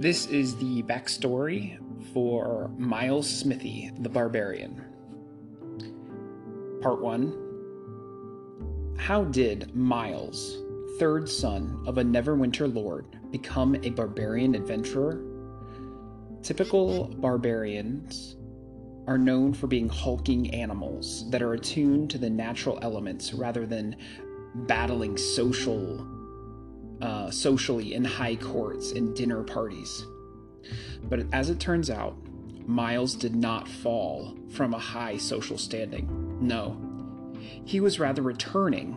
This is the backstory for Miles Smithy, the Barbarian. Part 1 How did Miles, third son of a Neverwinter lord, become a barbarian adventurer? Typical barbarians are known for being hulking animals that are attuned to the natural elements rather than battling social uh, socially in high courts and dinner parties. But as it turns out, Miles did not fall from a high social standing. No, he was rather returning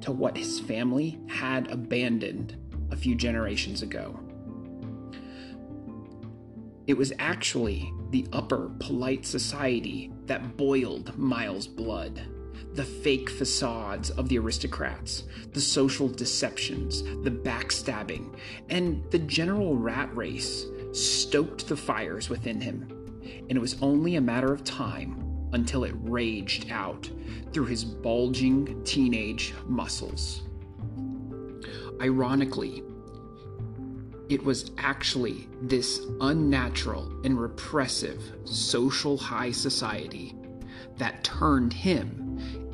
to what his family had abandoned a few generations ago. It was actually the upper polite society that boiled Miles' blood the fake facades of the aristocrats, the social deceptions, the backstabbing, and the general rat race stoked the fires within him. And it was only a matter of time until it raged out through his bulging teenage muscles. Ironically, it was actually this unnatural and repressive social high society that turned him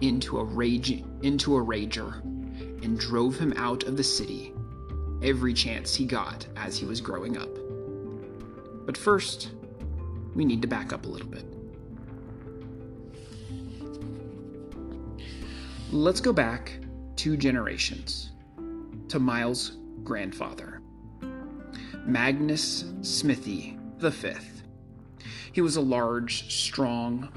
into a rage into a rager and drove him out of the city every chance he got as he was growing up. But first, we need to back up a little bit. Let's go back two generations to Miles' grandfather, Magnus Smithy V. He was a large, strong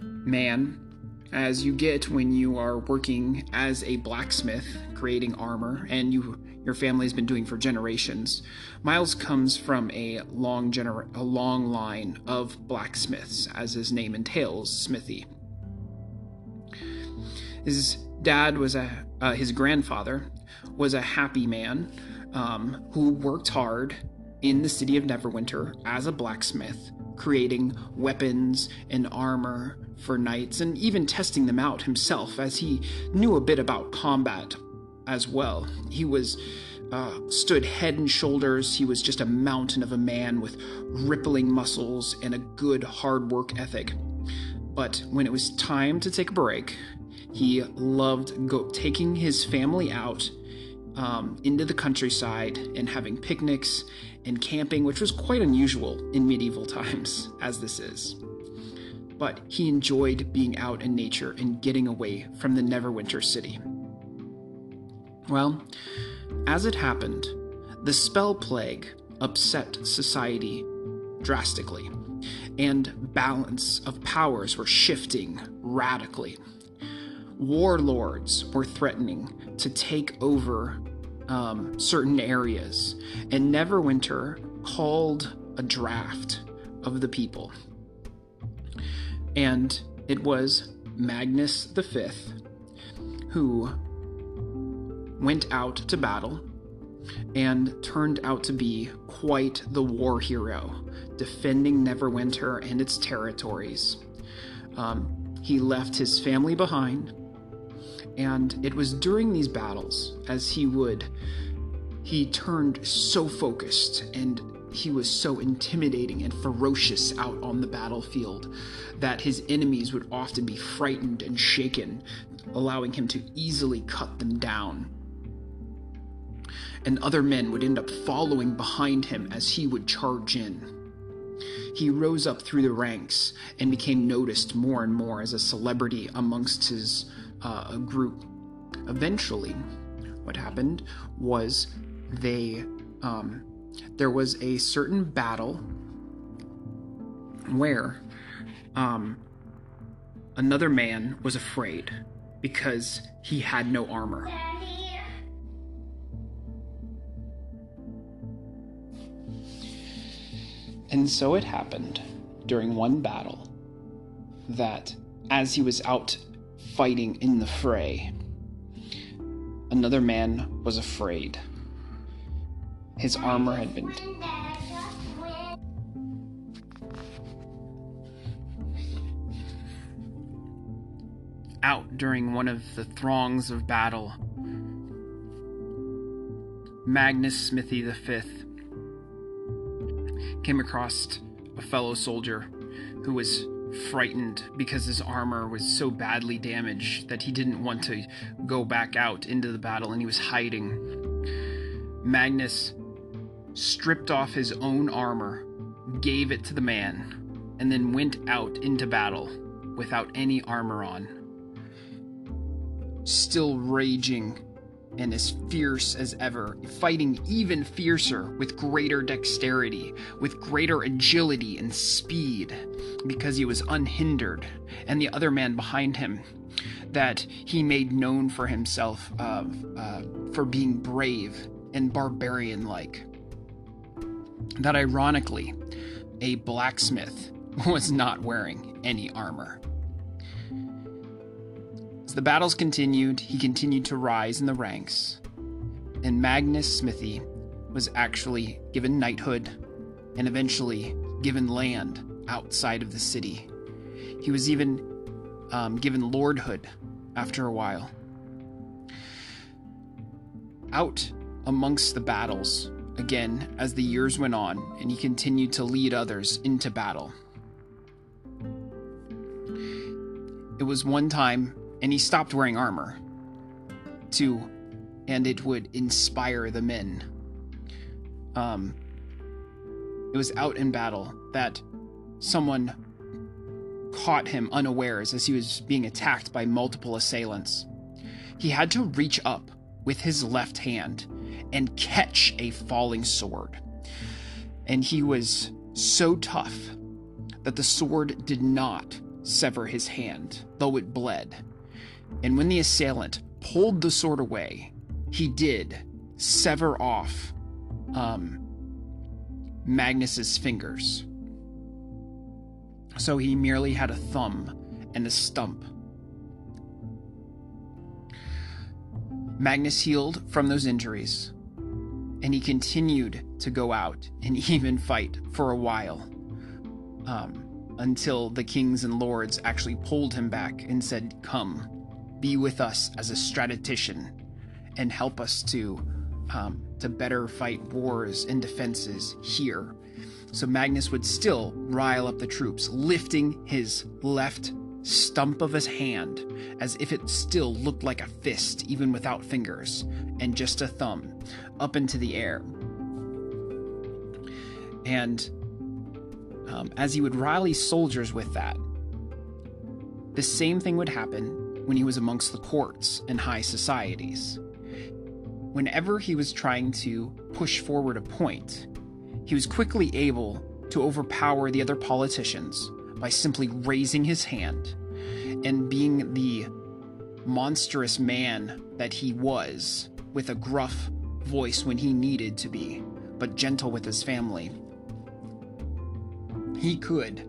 man as you get when you are working as a blacksmith creating armor and you your family has been doing for generations. Miles comes from a long gener- a long line of blacksmiths as his name entails, smithy. His dad was a uh, his grandfather was a happy man um, who worked hard in the city of Neverwinter as a blacksmith, creating weapons and armor for knights and even testing them out himself as he knew a bit about combat as well. He was uh, stood head and shoulders. He was just a mountain of a man with rippling muscles and a good hard work ethic. But when it was time to take a break, he loved go- taking his family out um, into the countryside and having picnics and camping, which was quite unusual in medieval times, as this is but he enjoyed being out in nature and getting away from the Neverwinter city. Well, as it happened, the spell plague upset society drastically, and balance of powers were shifting radically. Warlords were threatening to take over um, certain areas, and Neverwinter called a draft of the people and it was Magnus V who went out to battle and turned out to be quite the war hero, defending Neverwinter and its territories. Um, he left his family behind, and it was during these battles, as he would, he turned so focused and he was so intimidating and ferocious out on the battlefield that his enemies would often be frightened and shaken, allowing him to easily cut them down. And other men would end up following behind him as he would charge in. He rose up through the ranks and became noticed more and more as a celebrity amongst his uh, group. Eventually, what happened was they um, there was a certain battle where um, another man was afraid because he had no armor. And so it happened during one battle that as he was out fighting in the fray, another man was afraid. His armor had been. Out during one of the throngs of battle, Magnus Smithy V came across a fellow soldier who was frightened because his armor was so badly damaged that he didn't want to go back out into the battle and he was hiding. Magnus stripped off his own armor, gave it to the man, and then went out into battle without any armor on. Still raging and as fierce as ever, fighting even fiercer with greater dexterity, with greater agility and speed, because he was unhindered, and the other man behind him, that he made known for himself uh, uh, for being brave and barbarian like. That ironically, a blacksmith was not wearing any armor. The battles continued, he continued to rise in the ranks, and Magnus Smithy was actually given knighthood and eventually given land outside of the city. He was even um, given lordhood after a while. Out amongst the battles, again, as the years went on, and he continued to lead others into battle. It was one time and he stopped wearing armor. Two, and it would inspire the men. Um, it was out in battle that someone caught him unawares as he was being attacked by multiple assailants. He had to reach up with his left hand and catch a falling sword. And he was so tough that the sword did not sever his hand, though it bled. And when the assailant pulled the sword away, he did sever off um, Magnus's fingers. So he merely had a thumb and a stump. Magnus healed from those injuries, and he continued to go out and even fight for a while um, until the kings and lords actually pulled him back and said, Come, be with us as a strategician and help us to um, to better fight wars and defenses here. So Magnus would still rile up the troops, lifting his left stump of his hand as if it still looked like a fist, even without fingers, and just a thumb up into the air. And um, as he would rally soldiers with that, the same thing would happen when he was amongst the courts and high societies. Whenever he was trying to push forward a point, he was quickly able to overpower the other politicians by simply raising his hand and being the monstrous man that he was, with a gruff voice when he needed to be, but gentle with his family. He could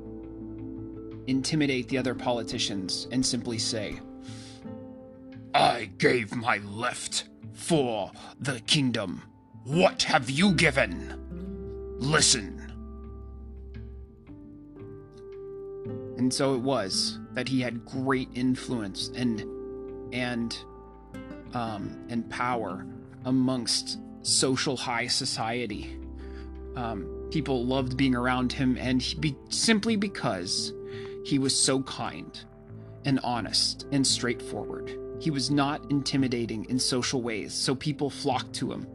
intimidate the other politicians and simply say, I gave my left for the kingdom. What have you given? Listen. And so it was that he had great influence and and um, and power amongst social high society. Um, people loved being around him, and be, simply because he was so kind and honest and straightforward. He was not intimidating in social ways, so people flocked to him,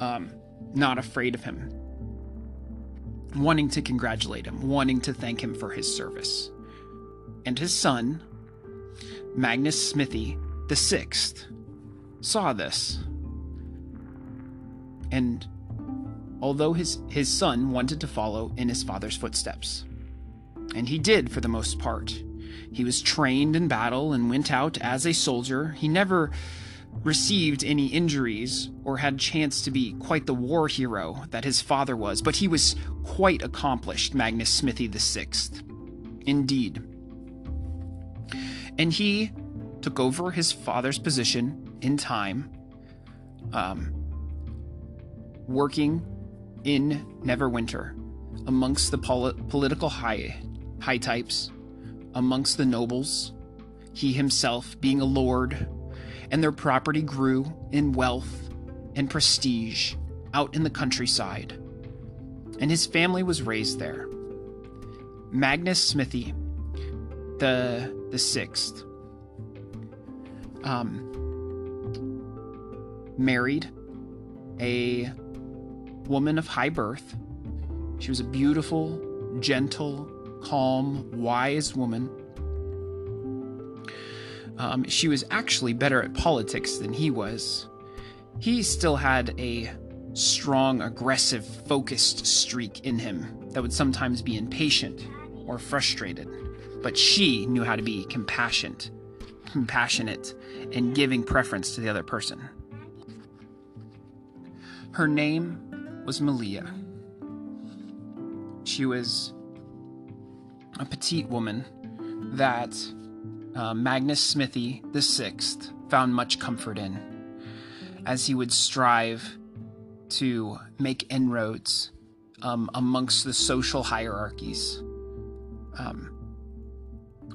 um, not afraid of him, wanting to congratulate him, wanting to thank him for his service. And his son, Magnus Smithy the Sixth, saw this. And although his, his son wanted to follow in his father's footsteps, and he did for the most part, he was trained in battle and went out as a soldier. He never received any injuries or had chance to be quite the war hero that his father was, but he was quite accomplished, Magnus Smithy VI. Indeed. And he took over his father's position in time, um, working in Neverwinter amongst the pol- political high, high types amongst the nobles, he himself being a lord, and their property grew in wealth and prestige out in the countryside. and his family was raised there. Magnus Smithy, the the sixth, um, married a woman of high birth. She was a beautiful, gentle, calm, wise woman. Um, she was actually better at politics than he was. He still had a strong, aggressive, focused streak in him that would sometimes be impatient or frustrated. But she knew how to be compassionate, compassionate, and giving preference to the other person. Her name was Malia. She was a petite woman that uh, Magnus Smithy the Sixth found much comfort in, as he would strive to make inroads um, amongst the social hierarchies. Um,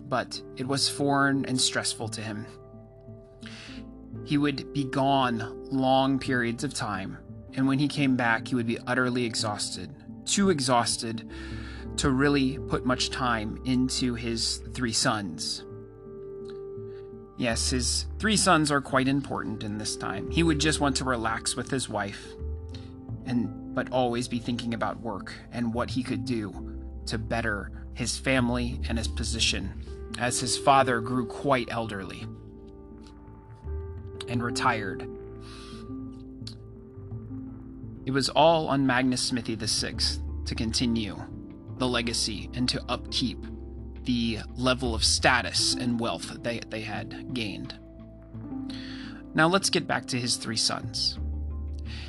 but it was foreign and stressful to him. He would be gone long periods of time, and when he came back, he would be utterly exhausted, too exhausted to really put much time into his three sons. Yes, his three sons are quite important in this time. He would just want to relax with his wife and but always be thinking about work and what he could do to better his family and his position as his father grew quite elderly and retired. It was all on Magnus Smithy VI to continue the legacy and to upkeep the level of status and wealth that they, they had gained. Now let's get back to his three sons.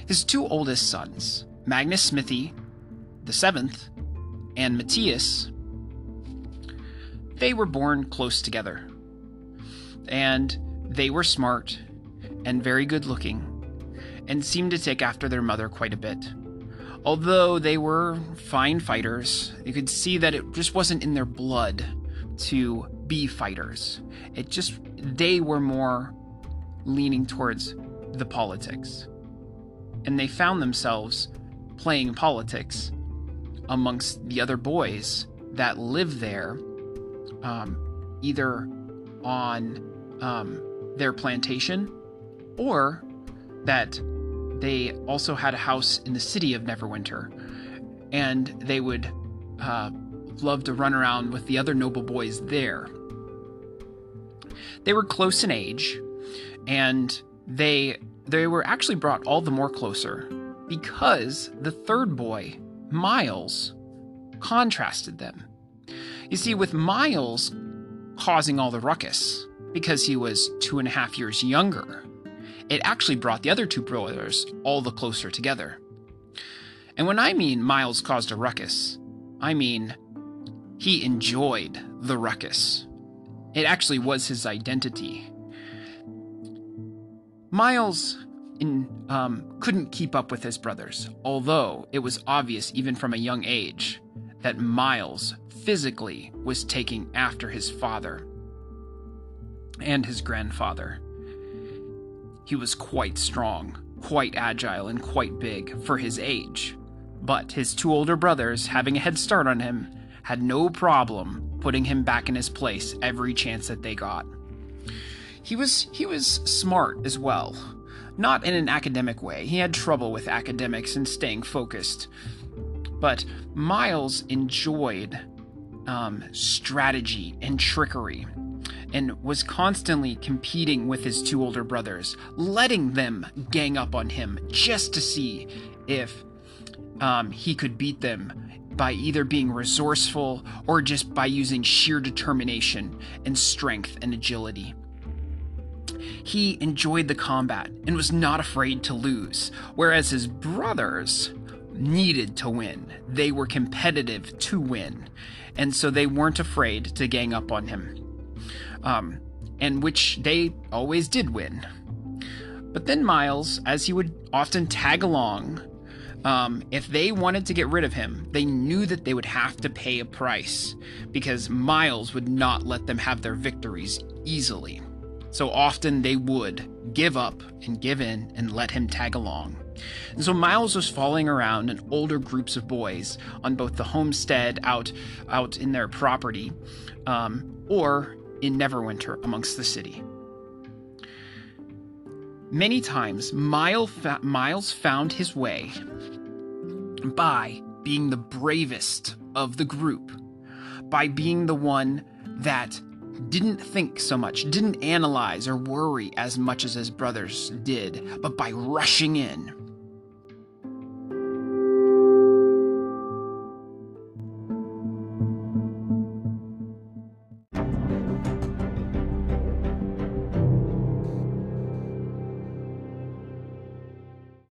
His two oldest sons, Magnus Smithy, the seventh, and Matthias, they were born close together. And they were smart and very good looking, and seemed to take after their mother quite a bit. Although they were fine fighters, you could see that it just wasn't in their blood to be fighters. It just, they were more leaning towards the politics and they found themselves playing politics amongst the other boys that lived there, um, either on um, their plantation or that they also had a house in the city of Neverwinter, and they would uh, love to run around with the other noble boys there. They were close in age, and they they were actually brought all the more closer because the third boy, Miles, contrasted them. You see, with Miles causing all the ruckus because he was two and a half years younger, it actually brought the other two brothers all the closer together. And when I mean Miles caused a ruckus, I mean he enjoyed the ruckus. It actually was his identity. Miles in, um, couldn't keep up with his brothers, although it was obvious even from a young age that Miles physically was taking after his father and his grandfather. He was quite strong, quite agile, and quite big for his age. But his two older brothers, having a head start on him, had no problem putting him back in his place every chance that they got. He was he was smart as well. Not in an academic way. He had trouble with academics and staying focused. But Miles enjoyed um, strategy and trickery and was constantly competing with his two older brothers, letting them gang up on him just to see if um, he could beat them by either being resourceful or just by using sheer determination and strength and agility. He enjoyed the combat and was not afraid to lose, whereas his brothers needed to win. They were competitive to win, and so they weren't afraid to gang up on him. Um, and which they always did win. But then Miles, as he would often tag along, um, if they wanted to get rid of him, they knew that they would have to pay a price because Miles would not let them have their victories easily. So often they would give up and give in and let him tag along. And so Miles was following around in older groups of boys on both the homestead out out in their property, um, or in Neverwinter amongst the city. Many times, Miles, found his way by being the bravest of the group, by being the one that didn't think so much, didn't analyze or worry as much as his brothers did, but by rushing in